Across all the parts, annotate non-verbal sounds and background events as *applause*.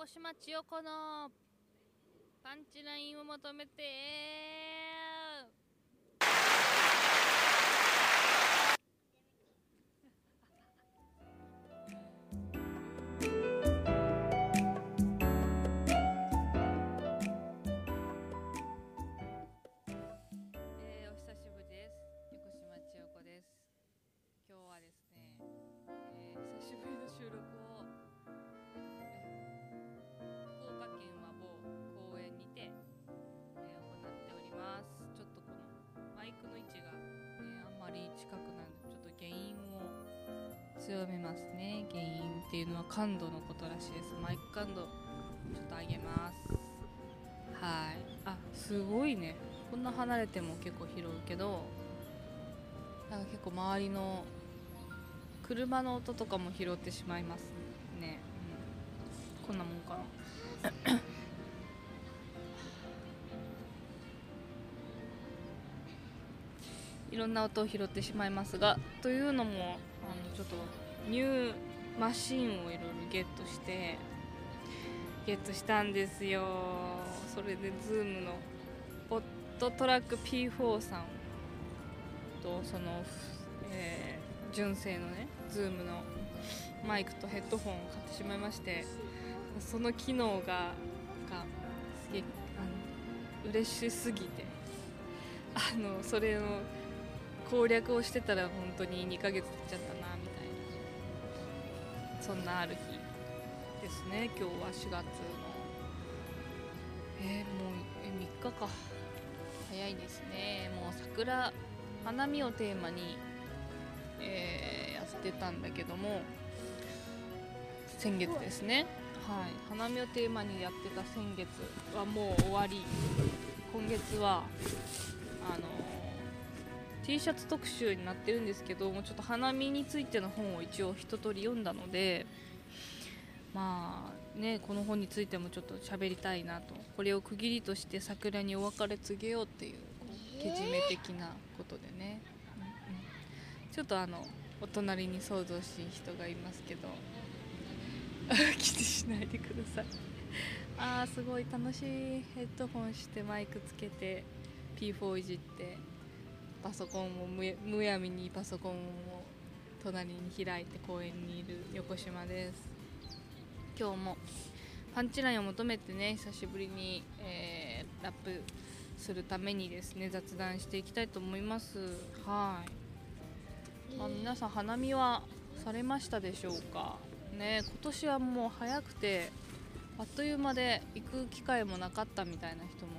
横島千代子のパンチラインを求めて。強めますね原因っていうのは感度のことらしいです。マイク感度ちょっと上げます。はい。あすごいね。こんな離れても結構拾うけどなんか結構周りの車の音とかも拾ってしまいますね、うん、こんなもんかな。ろんな音を拾ってしまいますがというのもあのちょっとニューマシンをいろいろゲットしてゲットしたんですよ。それで Zoom のポットトラック P4 さんとその、えー純正のね Zoom のマイクとヘッドホンを買ってしまいましてその機能がかすげえあの嬉しすぎてあのそれの攻略をしてたら本当に2ヶ月経っちゃったなみたいな。そんなある日ですね今日は4月の。えー、もうえ3日か。早いですね。もう桜花見をテーマに、えーやってたんだけども先月ですね。はい。花見をテーマにやってた先月はもう終わり。今月はあの T シャツ特集になってるんですけどもちょっと花見についての本を一応一通り読んだのでまあねこの本についてもちょっと喋りたいなと。これを区切りとして桜にお別れ告げようっていううけじめ的なことでね、うんうん。ちょっとあのお隣に想像しい人がいますけど。*laughs* 気にしないでください。あーすごい楽しいヘッドホンしてマイクつけて P4 いじって。パソコンもむやむやみにパソコンを隣に開いて公園にいる横島です。今日もパンチラインを求めてね久しぶりに、えーラップするためにですね雑談していきたいと思います。はい。まあ、皆さん花見はされましたでしょうか？ね今年はもう早くてあっという間で行く機会もなかったみたいな人も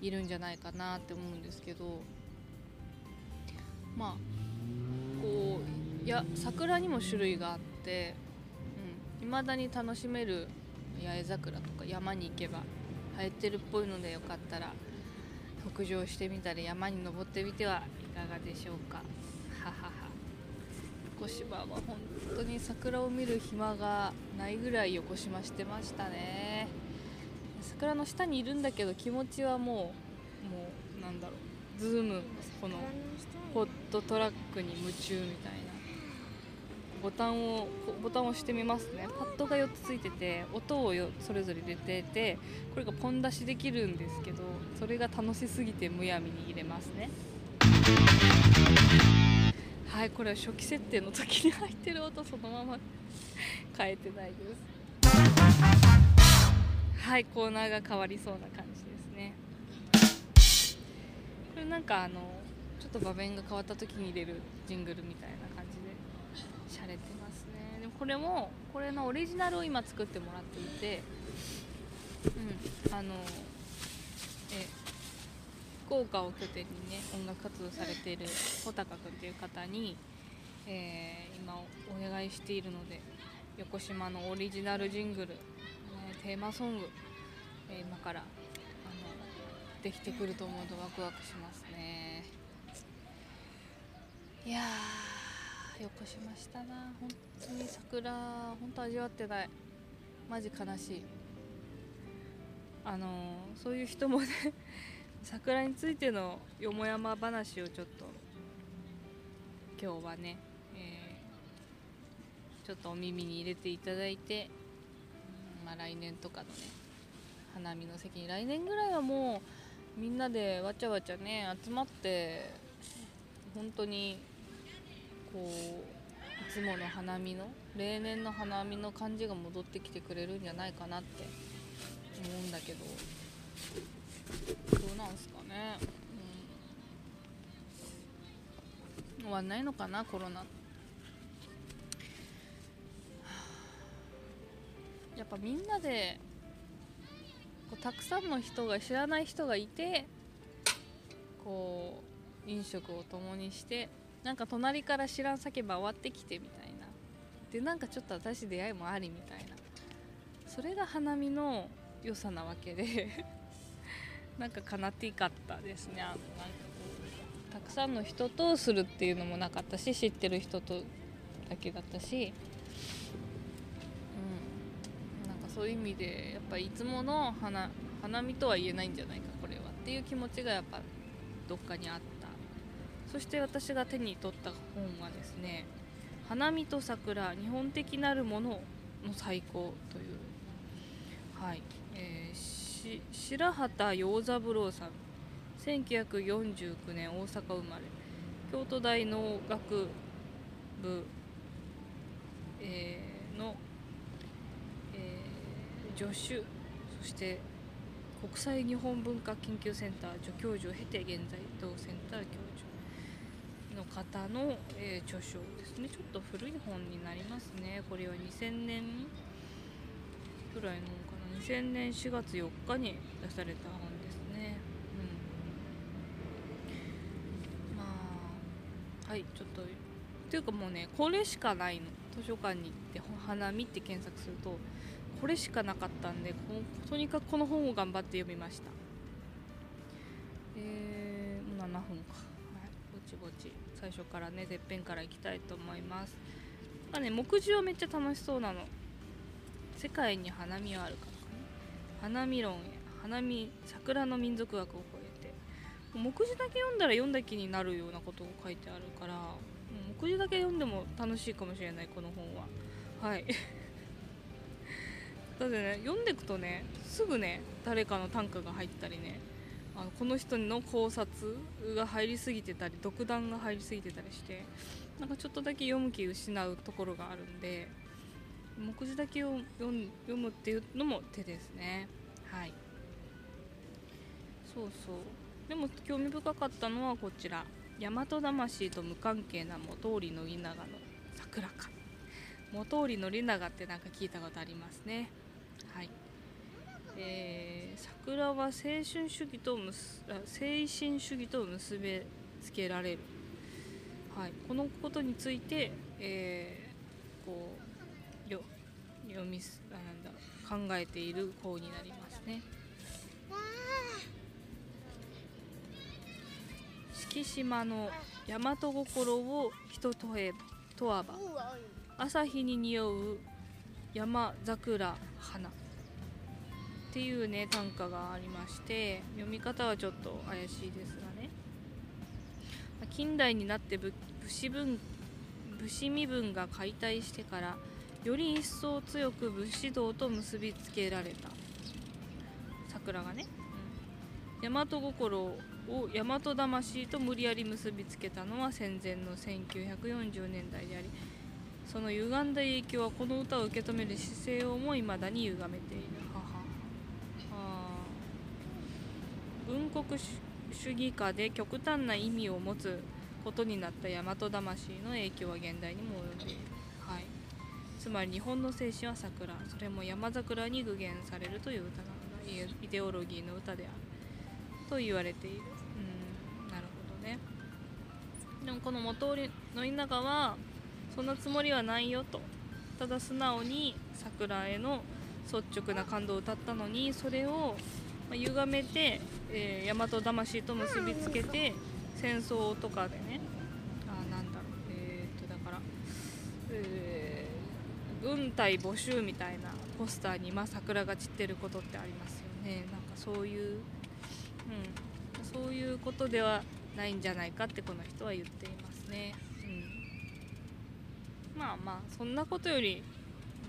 いるんじゃないかなって思うんですけどまあこういや桜にも種類があっていま、未だに楽しめる八重桜とか山に行けば生えてるっぽいのでよかったら北上してみたり山に登ってみてはいかがでしょうか。ははは横島は本当に桜を見る暇がないぐらい横島してましたね桜の下にいるんだけど気持ちはもうズームこのポッドトラックに夢中みたいな。ボタンをボタンを押してみますね。パッドが4つついてて音をそれぞれ入れててこれがポン出しできるんですけどそれが楽しすぎてむやみに入れますね。はいこれは初期設定の時に入ってる音そのまま。変えてないです。はいコーナーが変わりそうな感じ。なんかあのちょっと場面が変わった時に入れるジングルみたいな感じで洒落てますね。でもこれもこれのオリジナルを今作ってもらっていてうんあのえ福岡を拠点にね音楽活動されている穂高君という方に、えー今お願いしているので横島のオリジナルジングル、ねテーマソング、えー今からあのできてくると思うとワクワクします。ね。いやー横島したな。本当に桜本当味わってない。マジ悲しい。あのーそういう人もね *laughs* 桜についてのよもやま話をちょっと今日はね、えーちょっとお耳に入れていただいて、まあ、来年とかのね花見の席に来年ぐらいはもうみんなでわちゃわちゃね集まって本当にこういつもの花見の例年の花見の感じが戻ってきてくれるんじゃないかなって思うんだけど。どうなんすかね、うん、終わんないのかなコロナ。*sighs* やっぱみんなでこうたくさんの人が知らない人がいてこう飲食を共にしてなんか隣から知らん叫ば終わってきてみたいな。でなんかちょっと私出会いもありみたいな。それが花見の良さなわけで *laughs* なんかかなっていかったですね。あのなんかこうたくさんの人とするっていうのもなかったし知ってる人とだけだったし。そういう意味でやっぱいつもの花花見とは言えないんじゃないかこれはっていう気持ちがやっぱどっかにあった。そして私が手に取った本はですね「花見と桜日本的なるものの最高」という。はい、えー、白畑陽三郎さん。1949年大阪生まれ。京都大農学部、えー、の助手そして国際日本文化研究センター助教授を経て現在同センター教授の方の、えー、著書ですね。ちょっと古い本になりますね。これは2000年ぐらいのかな。2000年4月4日に出された本ですね。うん。まあはい。ちょっとというかもうねこれしかないの。図書館に行って「花見」って検索するとこれしかなかったんでとにかくこの本を頑張って読みました。えー、7分か、はい、ぼちぼち。最初からねてっぺんからいきたいと思います。あね目次はめっちゃ楽しそうなの。世界に花見はあるかとかね花見論へ。花見桜の民族学を超えて。目次だけ読んだら読んだ気になるようなことを書いてあるから目次だけ読んでも楽しいかもしれないこの本は。はい。だってね読んでいくとねすぐね誰かの短歌が入ったりねあのこの人の考察が入りすぎてたり独断が入りすぎてたりしてなんかちょっとだけ読む気失うところがあるんで目次だけを読むっていうのも手ですね。はい。そうそう。でも興味深かったのはこちら。大和魂と無関係な元織宣長の桜か元織宣長ってなんか聞いたことありますね。はい。えー、桜は青春主義とむす精神主義と結びつけられる、はい、このことについて、えー、こうよ読みあなんだ考えている方になりますね。敷島の大和心を人とえとわば。朝日に匂う山桜花。っていうね短歌がありまして読み方はちょっと怪しいですがね。近代になって武士文武士身分が解体してからより一層強く武士道と結びつけられた。桜がね、うん、大和心を大和魂と無理やり結びつけたのは戦前の1940年代でありその歪んだ影響はこの歌を受け止める姿勢をも未だに歪めている。文国主義下で極端な意味を持つことになった大和魂の影響は現代にも及んでいる、はい、つまり日本の精神は桜。それも山桜に具現されるという歌なのだ。イデオロギーの歌である。と言われている。うん。なるほどね。でもこの元織の稲川はそんなつもりはないよと。ただ素直に桜への率直な感動を歌ったのにそれを歪めて、えー、大和魂と結びつけて戦争とかでねあなんだろうえー、っとだから、えー、軍隊募集みたいなポスターに、ま、桜が散ってることってありますよね。なんかそういう、うん、そういうことではないんじゃないかってこの人は言っていますね、まあまあそんなことより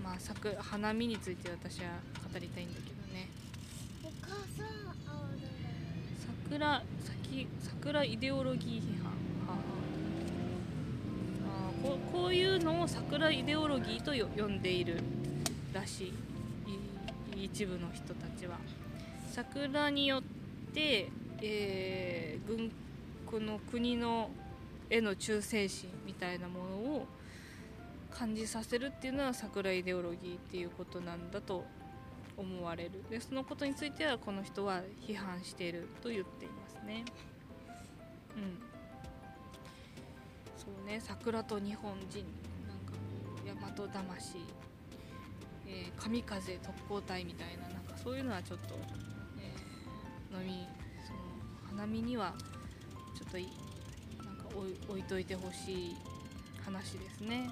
まあ桜花見について私は語りたいんだけどね。お母さん桜先桜イデオロギー批判。はああーこうこういうのを桜イデオロギーとよ呼んでいるらしい。い一部の人たちは。桜によって、えー軍この国のへの忠誠心みたいなものを感じさせるっていうのは桜イデオロギーっていうことなんだと思われる。でそのことについてはこの人は批判していると言っていますね。うん。そうね。桜と日本人なんかこう大和魂、えー神風特攻隊みたいななんかそういうのはちょっと、えー飲みその花見にはちょっといなんか置い置いといてほしい話ですね。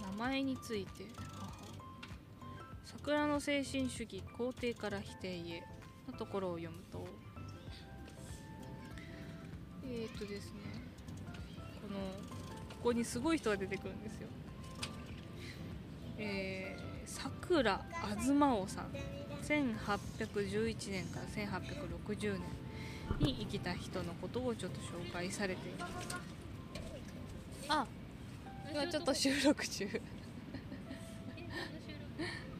名前について。桜の精神主義肯定から否定へ。のところを読むと。えー、っとですね。このここにすごい人が出てくるんですよ。えー、さくらあずまおさん。1811年から1860年に生きた人のことをちょっと紹介されています。今ちょっと収録中。*laughs*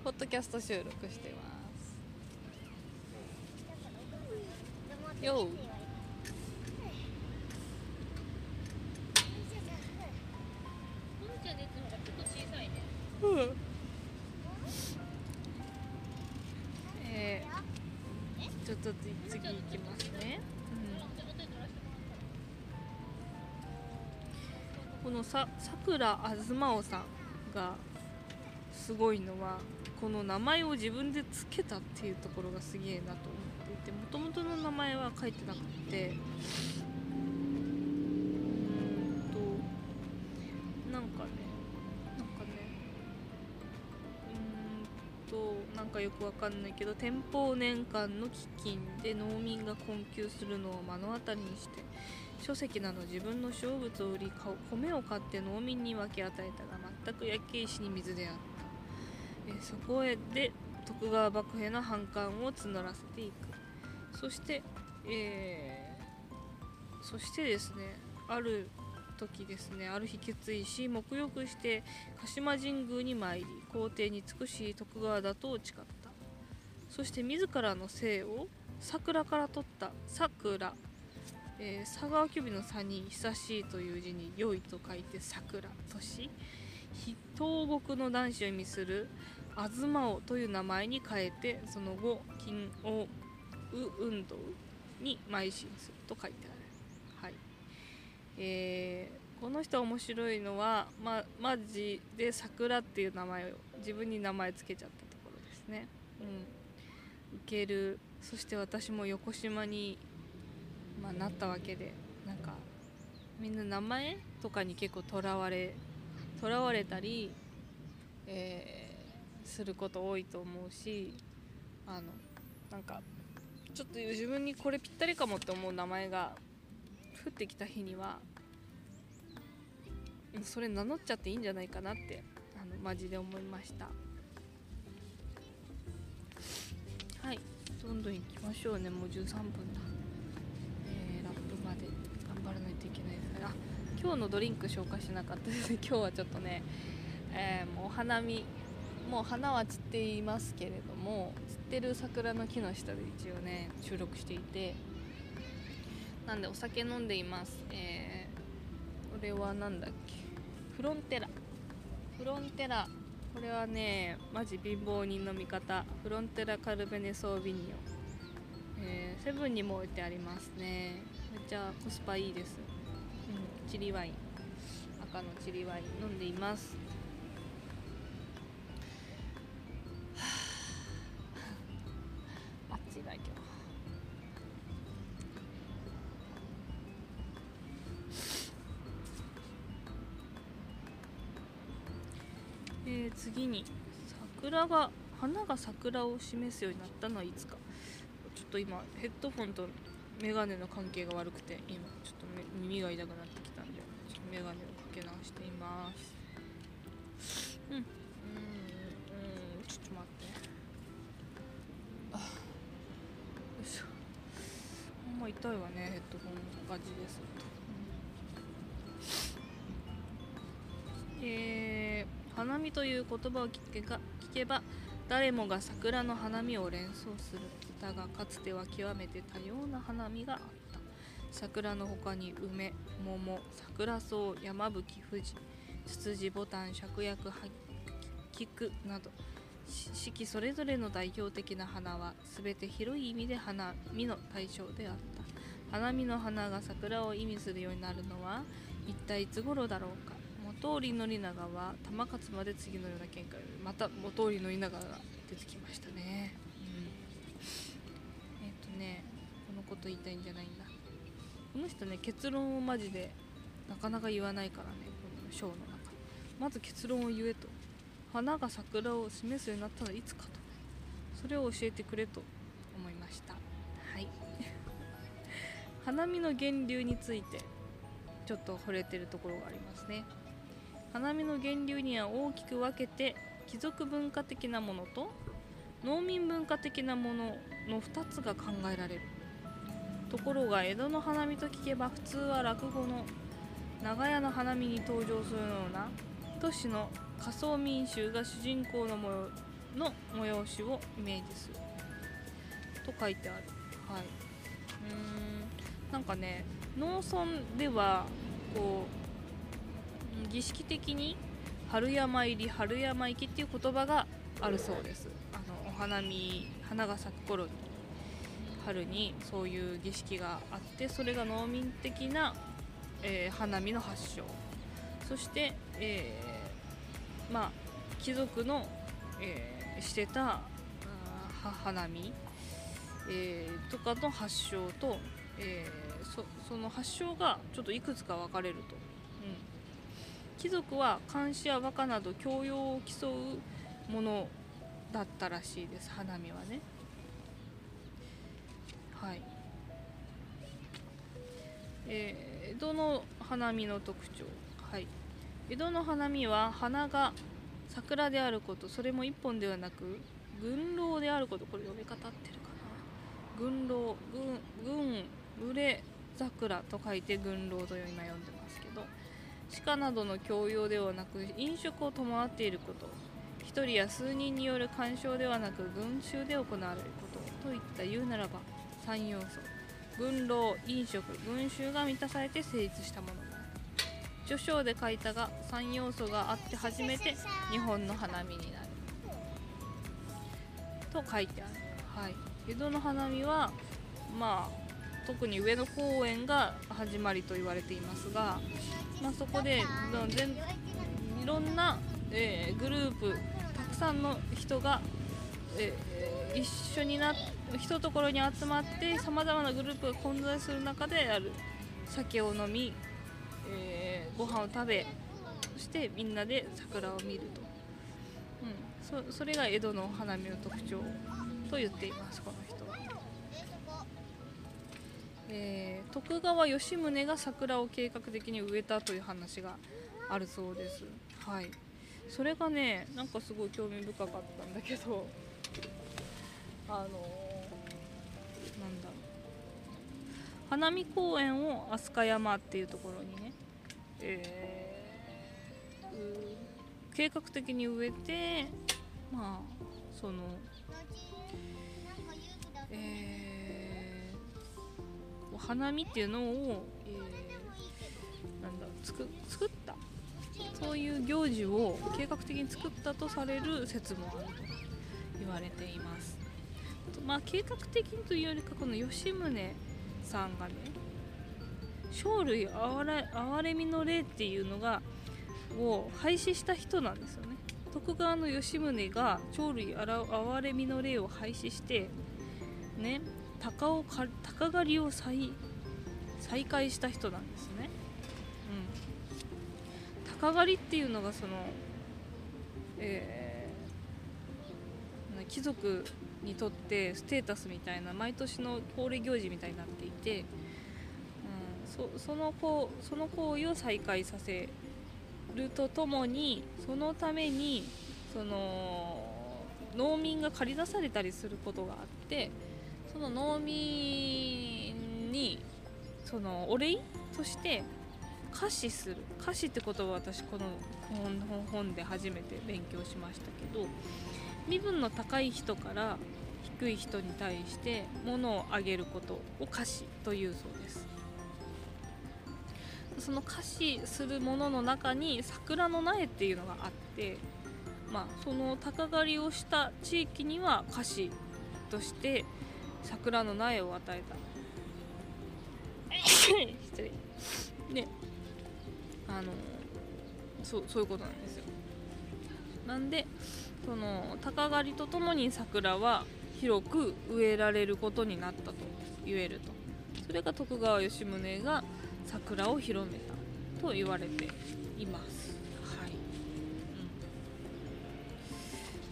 ポッドキャスト収録してます。ようささくらあずまおさんがすごいのはこの名前を自分で付けたっていうところがすげえなと思っていてもともとの名前は書いてなくてうんとなんかねなんかねうんとなんかよくわかんないけど天保年間の飢饉で農民が困窮するのを目の当たりにして書籍など自分の小物を売り米を買って農民に分け与えたが全く焼け石に水であった、えそこへで徳川幕府への反感を募らせていく。そして、えーそしてですねある時ですねある日決意し沐浴して鹿島神宮に参り皇帝に尽くし徳川打倒を誓った。そして自らの姓を桜から取った。桜。えー佐川急便の「佐」に「久しい」という字に「良い」と書いて「桜」とし東国の男子を意味する「東王」という名前に変えてその後金王う運動に邁進すると書いてある。はい。えーこの人面白いのはまマジで桜っていう名前を自分に名前つけちゃったところですね。うん。受ける。そして私も横島にまあ、なったわけでなんかみんな名前とかに結構とらわれとらわれたり、えーすること多いと思うしあのなんかちょっと自分にこれぴったりかもって思う名前が降ってきた日にはうんそれ名乗っちゃっていいんじゃないかなってあのマジで思いました。はい。どんどん行きましょうね。もう13分だえーラップまで頑張らないといけないですあ今日のドリンク紹介しなかったです。*laughs* 今日はちょっとね、えーもうお花見もう花は散っていますけれども散ってる桜の木の下で一応ね収録していてなんでお酒飲んでいます。えー、これはなんだっけ？フロンテラ。フロンテラ。これはねマジ貧乏人の味方。フロンテラカルベネソービニオン。えーセブンにも置いてありますね。めっちゃコスパいいです、うん、チリワイン。赤のチリワイン。飲んでいます。は *sighs* あ暑いな今日えー次に桜が花が桜を示すようになったのはいつか。ちょっと今ヘッドフォンとメガネの関係が悪くて今ちょっと耳が痛くなってきたんでちょっとメガネをかけ直しています。うん。うんうんちょっと待って。あよいしょあんま痛いわねヘッドホンの感じですと、えー、花見という言葉を聞けが聞けば誰もが桜の花見を連想する。だがかつては極めて多様な花見があった桜の他に梅桃桜草山吹富士ツツジボタン芍薬菊など四季それぞれの代表的な花は全て広い意味で花見の対象であった。花見の花が桜を意味するようになるのは一体いつ頃だろうか。元織宣長は玉勝まで次のような見解。をまた元織宣長が出てきましたね、こと言いたいんじゃないんだ。この人ね結論をマジでなかなか言わないからねこの章の中。まず結論を言えと。花が桜を示すようになったのはいつかと。それを教えてくれと。思いました。はい。*laughs* 花見の源流についてちょっと惚れてるところがありますね。花見の源流には大きく分けて貴族文化的なものと農民文化的なものの2つが考えられる。ところが江戸の花見と聞けば普通は落語の長屋の花見に登場するような。都市の仮想民衆が主人公の模様の催しをイメージする。と書いてある。はい。うーん。なんかね農村ではこう儀式的に春山入り春山行きっていう言葉があるそうです。あのお花見花が咲く頃に。春にそういう儀式があってそれが農民的な、えー花見の発祥。そして、えーまあ貴族の、えーしてた花見、えとかの発祥と、えそその発祥がちょっといくつか分かれると、うん、貴族は監視や和歌など教養を競うものだったらしいです花見はね。はい。えー江戸の花見の特徴。はい。江戸の花見は花が桜であることそれも一本ではなく群狼であることこれ読み方合ってるかな？群狼群群群れ桜と書いて群狼と今読んでますけど鹿などの教養ではなく飲食を伴っていること一人や数人による鑑賞ではなく群衆で行われることといった言うならば3要素。群狼飲食。群衆が満たされて成立したもの。だ序章で書いたが3要素があって初めて日本の花見になる。と書いてある、はい、江戸の花見はまあ特に上野公園が始まりと言われていますが、まあ、そこでいろんな、えーグループたくさんの人が、一緒になっ一ところに集まってさまざまなグループが混在する中である酒を飲み、えーご飯を食べそしてみんなで桜を見ると、うん、そそれが江戸の花見の特徴と言っていますこの人は。えー徳川吉宗が桜を計画的に植えたという話があるそうです。はい、それがねなんかすごい興味深かったんだけどあのーなんだろう。花見公園を飛鳥山っていうところにね、えー。う計画的に植えてまあそのえー花見っていうのを、えーなんだつく作った。そういう行事を計画的に作ったとされる説もあると言われています。まあ計画的にというよりかこの吉宗さんがね生類憐れ憐れみの霊っていうのがを廃止した人なんですよね。徳川の吉宗が生類憐れみの霊を廃止してね鷹をか鷹狩りを再再開した人なんですね、うん、鷹狩りっていうのがそのえー貴族にとってステータスみたいな毎年の恒例行事みたいになっていて、うん、そそのこその行為を再開させるとともにそのためにその農民が駆り出されたりすることがあってその農民にそのお礼として歌詞する。歌詞って言葉は私この本で初めて勉強しましたけど身分の高い人から低い人に対して物をあげることを歌詞というそうです。その歌詞するものの中に桜の苗っていうのがあってまあその鷹狩りをした地域には歌詞として桜の苗を与えた。*laughs* 失礼。であのそうそういうことなんですよ。なんでその鷹狩りとともに桜は広く植えられることになったと言えると。それが徳川吉宗が桜を広めたと言われています。はい、うん。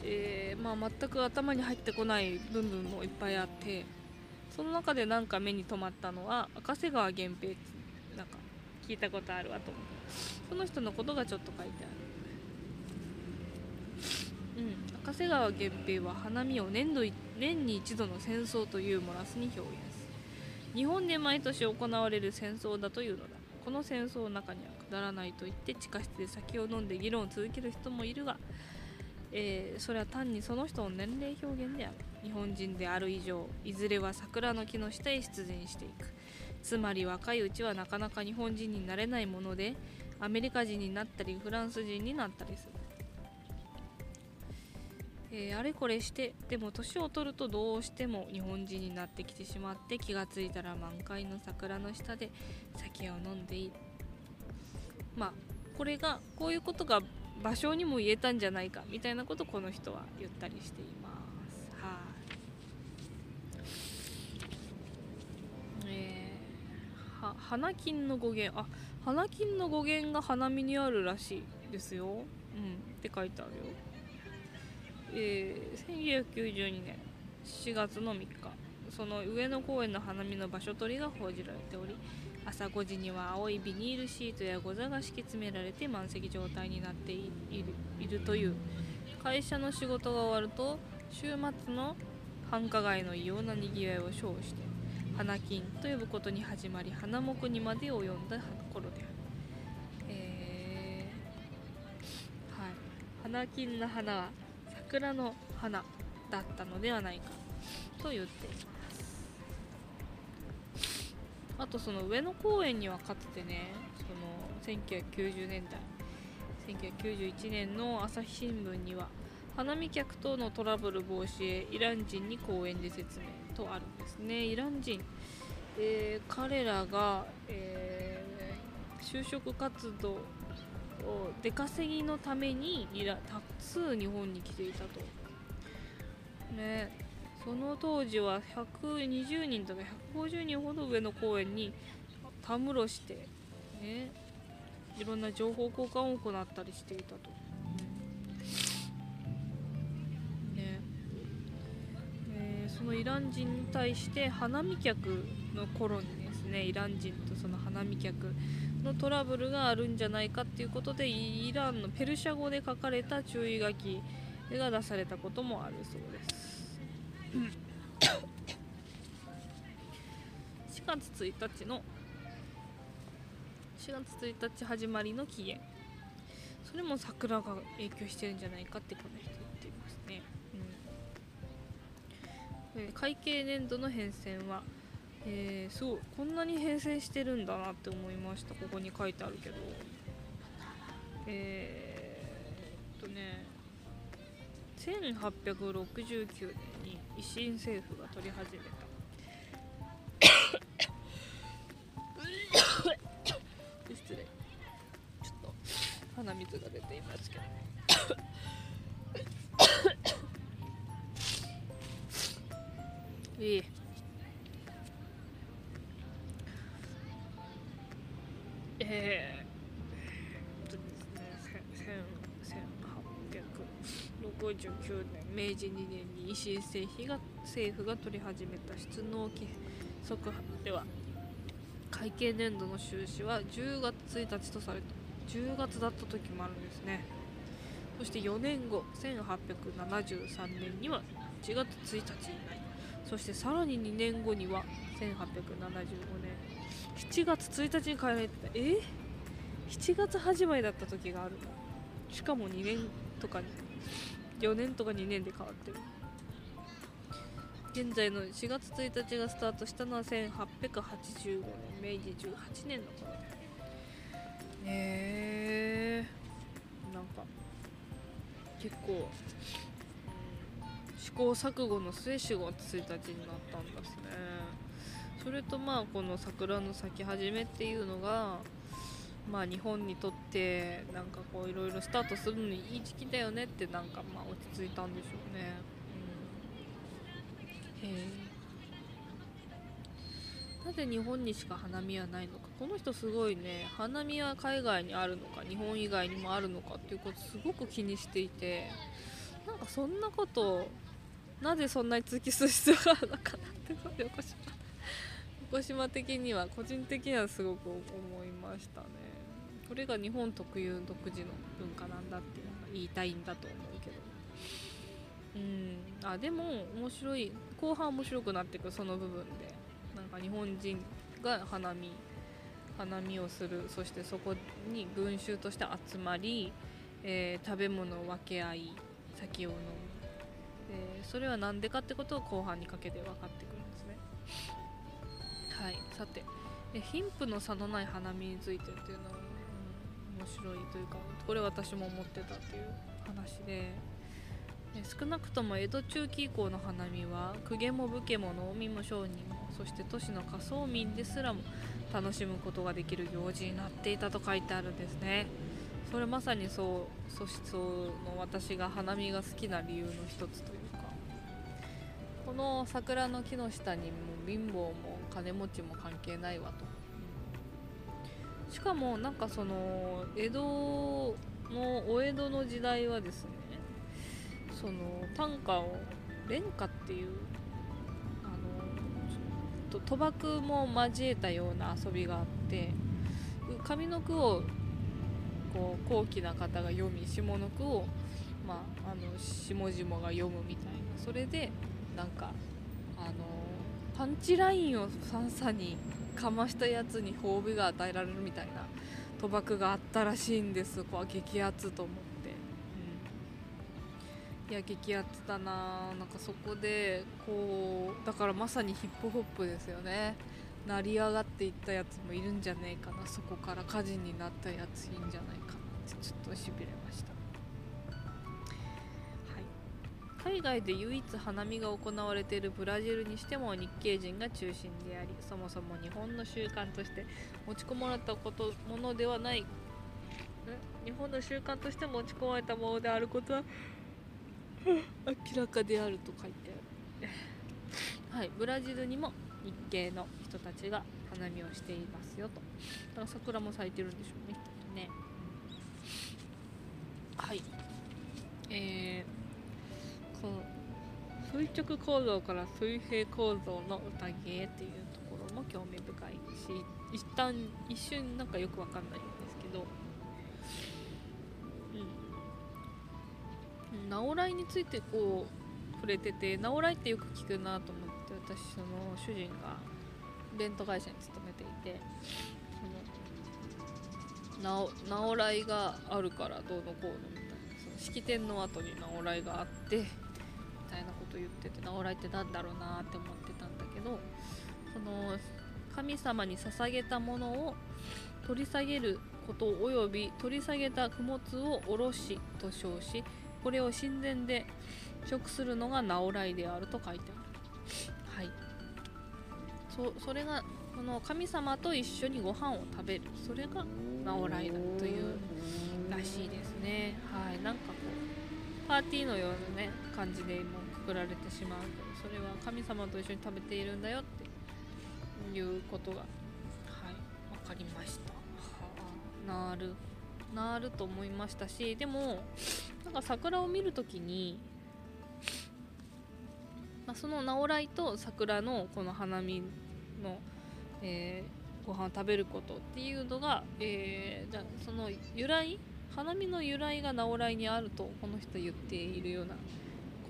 えー、まあ、全く頭に入ってこない部分もいっぱいあってその中でなんか目に留まったのは赤瀬川源平なんか聞いたことあるわと思ってその人のことがちょっと書いてあるうん。赤瀬川源平は花見を年度年に一度の戦争というモラスに表現する。日本で毎年行われる戦争だというのだ。この戦争の中にはくだらないと言って地下室で酒を飲んで議論を続ける人もいるが、えー、それは単にその人の年齢表現である。日本人である以上いずれは桜の木の下へ出陣していく。つまり若いうちはなかなか日本人になれないものでアメリカ人になったりフランス人になったりする、えー、あれこれしてでも年を取るとどうしても日本人になってきてしまって気がついたら満開の桜の下で酒を飲んでいるまあこれがこういうことが場所にも言えたんじゃないかみたいなことをこの人は言ったりしていますはい、えー、は花金の語源あ花金の語源が花見にあるらしいですよ。うん、って書いてあるよ。えー、1992年4月の3日その上野公園の花見の場所取りが報じられており朝5時には青いビニールシートやゴザが敷き詰められて満席状態になっているいるという。会社の仕事が終わると週末の繁華街の異様なにぎわいを称して花金と呼ぶことに始まり花木にまで及んだ頃である、えー、はい、花金の花は桜の花だったのではないかと言っていますあとその上野公園にはかつてねその1990年代1991年の朝日新聞には花見客とのトラブル防止へイラン人に公園で説明とあるんですね。イラン人、えー、彼らが、えー、就職活動出稼ぎのためにいら多数日本に来ていたとねその当時は120人とか150人ほど上の公園にたむろしてねいろんな情報交換を行ったりしていたとね。えそのイラン人に対して花見客の頃にですねイラン人とその花見客のトラブルがあるんじゃないかっていうことでイランのペルシャ語で書かれた注意書きが出されたこともあるそうです。4月1日の4月1日始まりの期限それも桜が影響してるんじゃないかってこの人えー、会計年度の変遷は、えー、すごいこんなに変遷してるんだなって思いました。ここに書いてあるけど。えー、っとね1869年に維新政府が取り始めた。*coughs* 失礼。ちょっと鼻水が出ていますけど。い19年明治2年に維新政府が政府が取り始めた出納規則では会計年度の収支は10月1日とされた10月だった時もあるんですね。そして4年後1873年には1月1日になりそしてさらに2年後には1875年。7月1日に帰られてたえ？7月始まりだった時があるの。しかも2年とかに。4年とか2年で変わってる。現在の4月1日がスタートしたのは1885年明治18年の頃。へえ。なんか結構、うん試行錯誤の末4月1日になったんですね。それとまあこの桜の咲き始めっていうのがまあ日本にとってなんかこういろいろスタートするのにいい時期だよねってなんかまあ落ち着いたんでしょうね、うん、へえなぜ日本にしか花見はないのか。この人すごいね。花見は海外にあるのか。日本以外にもあるのかっていうことすごく気にしていて。なんかそんなことなぜそんなに突きする必要があるのかなって横島横島的には個人的にはすごく思いましたね。これが日本特有独自の文化なんだっていうのが言いたいんだと思うけど。うん。あでも面白い。後半面白くなっていくその部分で。なんか日本人が花見花見をする。そしてそこに群衆として集まり、えー、食べ物を分け合い酒を飲む。でそれは何でかってことを後半にかけて分かってくるんですね。はい。さて貧富の差のない花見についてっていうのは、面白いというかこれ私も思ってたっていう話で。少なくとも江戸中期以降の花見は公家も武家も農民も商人もそして都市の仮想民ですらも楽しむことができる行事になっていたと書いてあるんですね。それまさにそう素質の私が花見が好きな理由の一つというか。この桜の木の下にも貧乏も金持ちも関係ないわと、しかもなんかその江戸のお江戸の時代はですねその短歌を連歌っていうあの賭博も交えたような遊びがあって上の句をこう高貴な方が読み下の句を、まあ、あの下々が読むみたいな。それでなんかあのパンチラインを3差にかましたやつに褒美が与えられるみたいな賭博があったらしいんです。こう激アツと思って、うん、いや激アツだな。なんかそこでこうだからまさにヒップホップですよね。成り上がっていったやつもいるんじゃねえかな。そこから火事になったやついいんじゃないかなってちょっとしびれました、海外で唯一花見が行われているブラジルにしても日系人が中心でありそもそも日本の習慣として持ち込まれたことものではない。日本の習慣として持ち込まれたものであることは？明らかであると書いてある。*laughs* はい。ブラジルにも日系の人たちが花見をしていますよと。だから桜も咲いてるんでしょうねね、はい。え垂直構造から水平構造の宴っていうところも興味深いし一旦一瞬なんかよくわかんないんですけど。うん。直来についてこう触れてて直来ってよく聞くなと思って私その主人がレント会社に勤めていてその直来があるからどうのこうのみたいなその式典の後に直来があってこと言ってて直来ってなんだろうなって思ってたんだけどその神様に捧げたものを取り下げることおよび取り下げた供物を下ろしと称しこれを神前で食するのが直来であると書いてある。はい。そそれがこの神様と一緒にご飯を食べる。それが直来だというらしいですね。はい。なんかこうパーティーのようなね感じでもくくられてしまうけどそれは神様と一緒に食べているんだよっていうことがはい分かりました。はあ。なるなると思いましたしでもなんか桜を見るときにまあ、その直来と桜のこの花見の、えご飯を食べることっていうのが、えーじゃあその由来花見の由来が直来にあるとこの人言っているような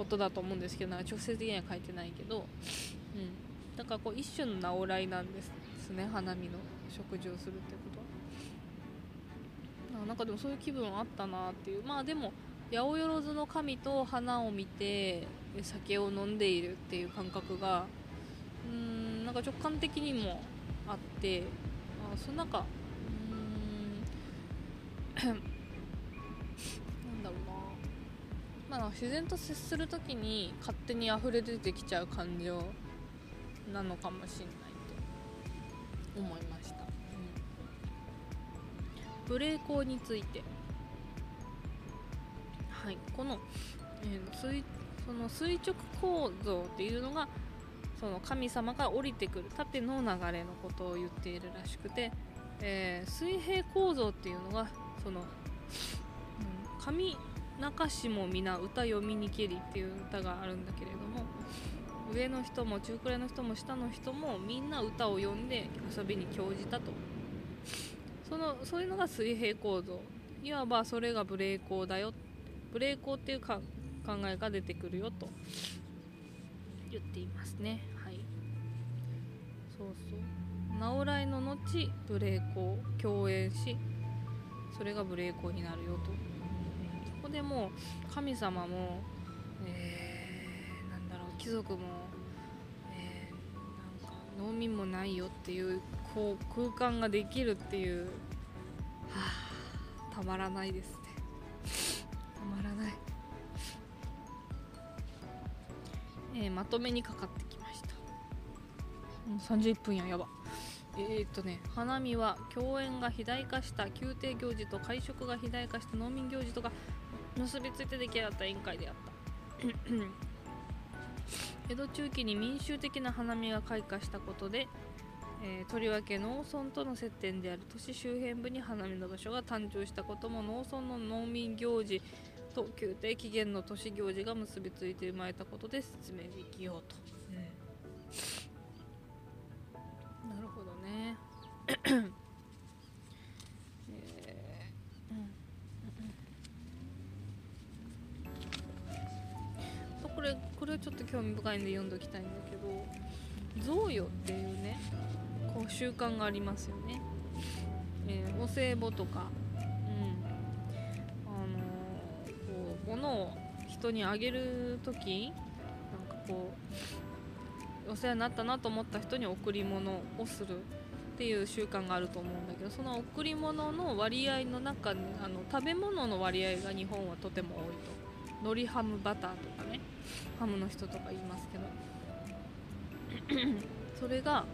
ことだと思うんですけど直接的には書いてないけど、うん、だからこう一種の直来なんですね花見の食事をするってこと。はあなんかでもそういう気分あったなっていう。まあでも八百万の神と花を見て酒を飲んでいるっていう感覚がうーんなんか直感的にもあってあそのなんかうーん。まあ自然と接する時に勝手に溢れ出てきちゃう感情なのかもしれないと思いました、うん、ブレーコーについて。はい。この、えー垂その垂直構造っていうのがその神様が降りてくる縦の流れのことを言っているらしくて、えー水平構造っていうのがその、うん、神中しも皆歌読みにけりっていう歌があるんだけれども上の人も中くらいの人も下の人もみんな歌を読んで遊びに興じたと。そのそういうのが水平構造。いわばそれがブレーコだよ。ブレーコっていうか考えが出てくるよと。言っていますね。はい。そうそう。直来の後ブレーコ共演しそれがブレーコになるよと。でもう神様も、えーなんだろう貴族も、えーなんか農民もないよっていうこう空間ができるっていうはあたまらないですね。たまらない。えーまとめにかかってきました。もう31分ややば。えー、っとね花見は共演が肥大化した宮廷行事と会食が肥大化した農民行事とが結びついて出来上がった宴会であった。*laughs* 江戸中期に民衆的な花見が開花したことで、えーとりわけ農村との接点である都市周辺部に花見の場所が誕生したことも農村の農民行事と宮廷起源の都市行事が結びついて生まれたことで説明できようと、なるほどね *laughs* れちょっと興味深いんで読んでおきたいんだけど贈与っていうねこう習慣がありますよね、えーお歳暮とか、うん。あのーこう物を人にあげる時なんかこうお世話になったなと思った人に贈り物をするっていう習慣があると思うんだけどその贈り物の割合の中にあの食べ物の割合が日本はとても多いと。海苔ハムバターとかね。ハムの人とか言いますけど。*coughs* それが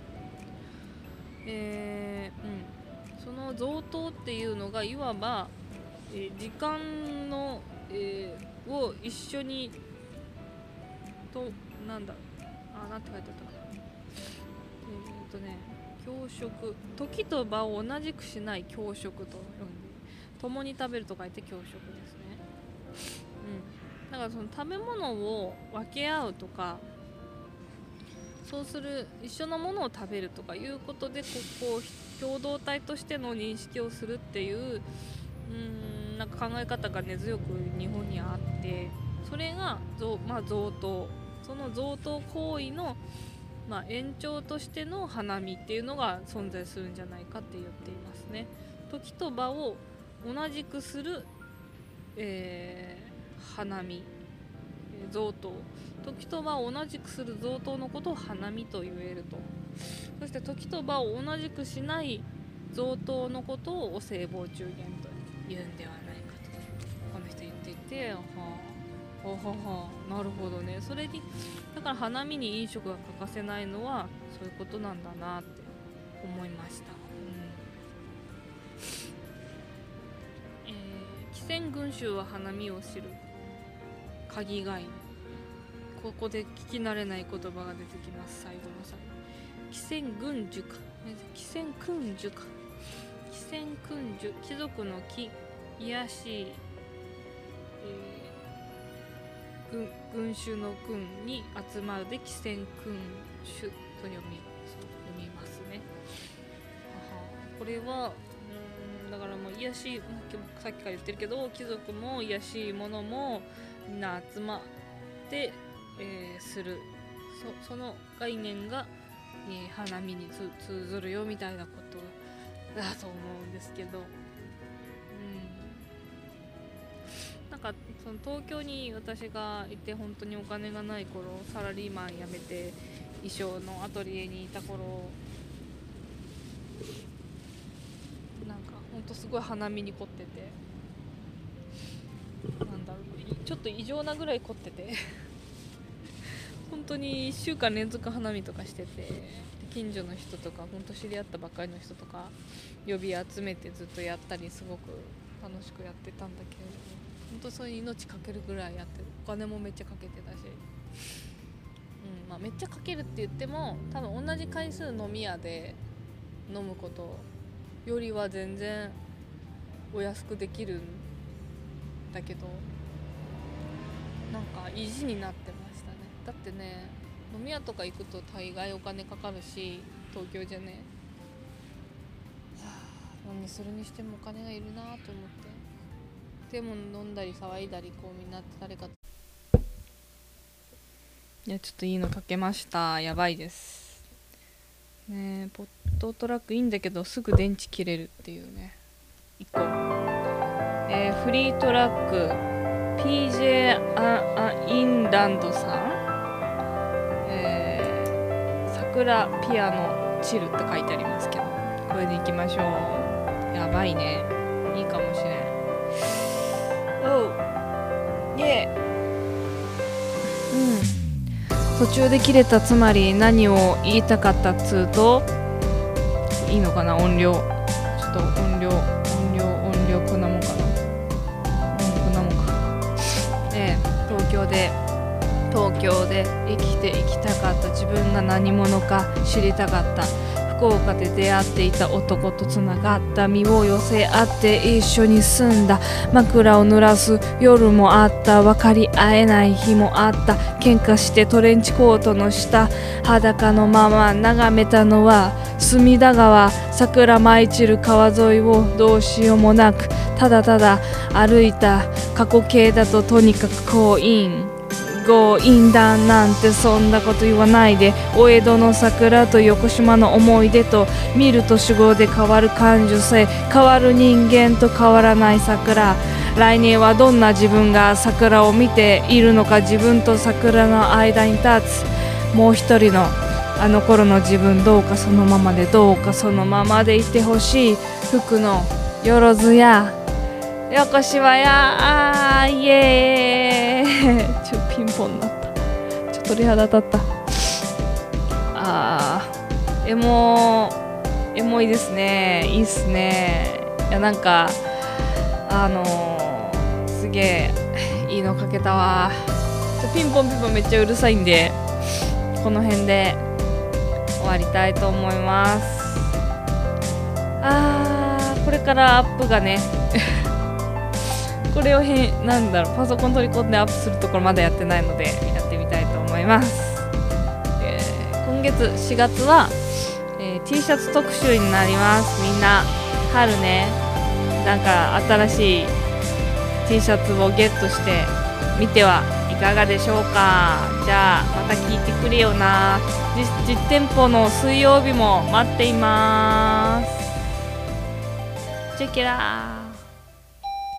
えーうん、その贈答っていうのがいわば、えー時間の、えーを一緒にとなんだあなんて書いてあったか。なえっとね教食時と場を同じくしない教食と呼んで共に食べると書いて教食です。だからその食べ物を分け合うとかそうする一緒のものを食べるとかいうことでここう共同体としての認識をするっていううーんなんか考え方が根強く日本にあってそれが贈,、まあ、贈答その贈答行為の、まあ、延長としての花見っていうのが存在するんじゃないかって言っていますね。時と場を同じくする、えー花見贈答。時と場を同じくする贈答のことを花見と言えると。そして時と場を同じくしない贈答のことをお歳暮中元と言うんではないかと。この人言っていては。あははは。なるほどね。それにだから花見に飲食が欠かせないのはそういうことなんだなって思いました、うん。えー、汽船群衆は花見を知る。鍵がいここで聞き慣れない言葉が出てきます。最後の最後。汽船軍樹か。汽船君樹か。汽船君樹。貴族の木癒しい、えー軍群衆の軍に集まるで汽船君主と読みそう読みますね。これはうんだからもう癒やしいさっきから言ってるけど貴族も癒やしいものもみんな集まって、えーする。そその概念が、えー花見に通ずるよみたいなことだと思うんですけど、うん、なんかその東京に私がいて本当にお金がない頃サラリーマン辞めて衣装のアトリエにいた頃なんかほんとすごい花見に凝ってて。ちょっと異常なぐらい凝ってて。*laughs* 本当に1週間連続花見とかしてて。近所の人とか本当知り合ったばっかりの人とか呼び集めてずっとやったりすごく楽しくやってたんだけれど本当そういう命かけるぐらいやってるお金もめっちゃかけてたし、うんまあ、めっちゃかけるって言っても多分同じ回数飲み屋で飲むことよりは全然お安くできるんだけど。なんか意地になってましたね。だってね飲み屋とか行くと大概お金かかるし東京じゃね。はあ何するにしてもお金がいるなと思って。でも飲んだり騒いだりこうみんな誰かいやちょっといいのかけました。やばいです。ねえポットトラックいいんだけどすぐ電池切れるっていうね。1個、えーフリートラック。PJ アアインランドさん、えー、桜ピアノチルって書いてありますけどこれでいきましょう。やばいね。いいかもしれん。おう。イエうん。途中で切れたつまり何を言いたかったっつうといいのかな？音量。ちょっと音量。京で東京で生きていきたかった。自分が何者か知りたかった。福岡で出会っていた男とつながった。身を寄せ合って一緒に住んだ。枕を濡らす夜もあった。分かり合えない日もあった。喧嘩してトレンチコートの下。裸のまま眺めたのは隅田川。桜舞い散る川沿いをどうしようもなく。ただただ歩いた過去形だととにかく強引強引だなんてそんなこと言わないでお江戸の桜と横島の思い出と見る年号で変わる感受性変わる人間と変わらない桜。来年はどんな自分が桜を見ているのか自分と桜の間に立つ。もう一人のあの頃の自分どうかそのままでどうかそのままでいてほしい。服のよろずや。横島やあイエーイ。*laughs* ちょピンポンになった。ちょっと鳥肌立った。あーエモエモいですね。いいっすね。いやなんかあのー、すげえいいのかけたわ。ちょピンポンピンポンめっちゃうるさいんでこの辺で終わりたいと思います。あーこれからアップがね。これをへなんだろうパソコン取り込んでアップするところまだやってないのでやってみたいと思います、えー今月4月は、えー T シャツ特集になります。みんな春ね。なんか新しい T シャツをゲットしてみてはいかがでしょうか。じゃあまた聞いてくれよな。実店舗の水曜日も待っています。チェケラー。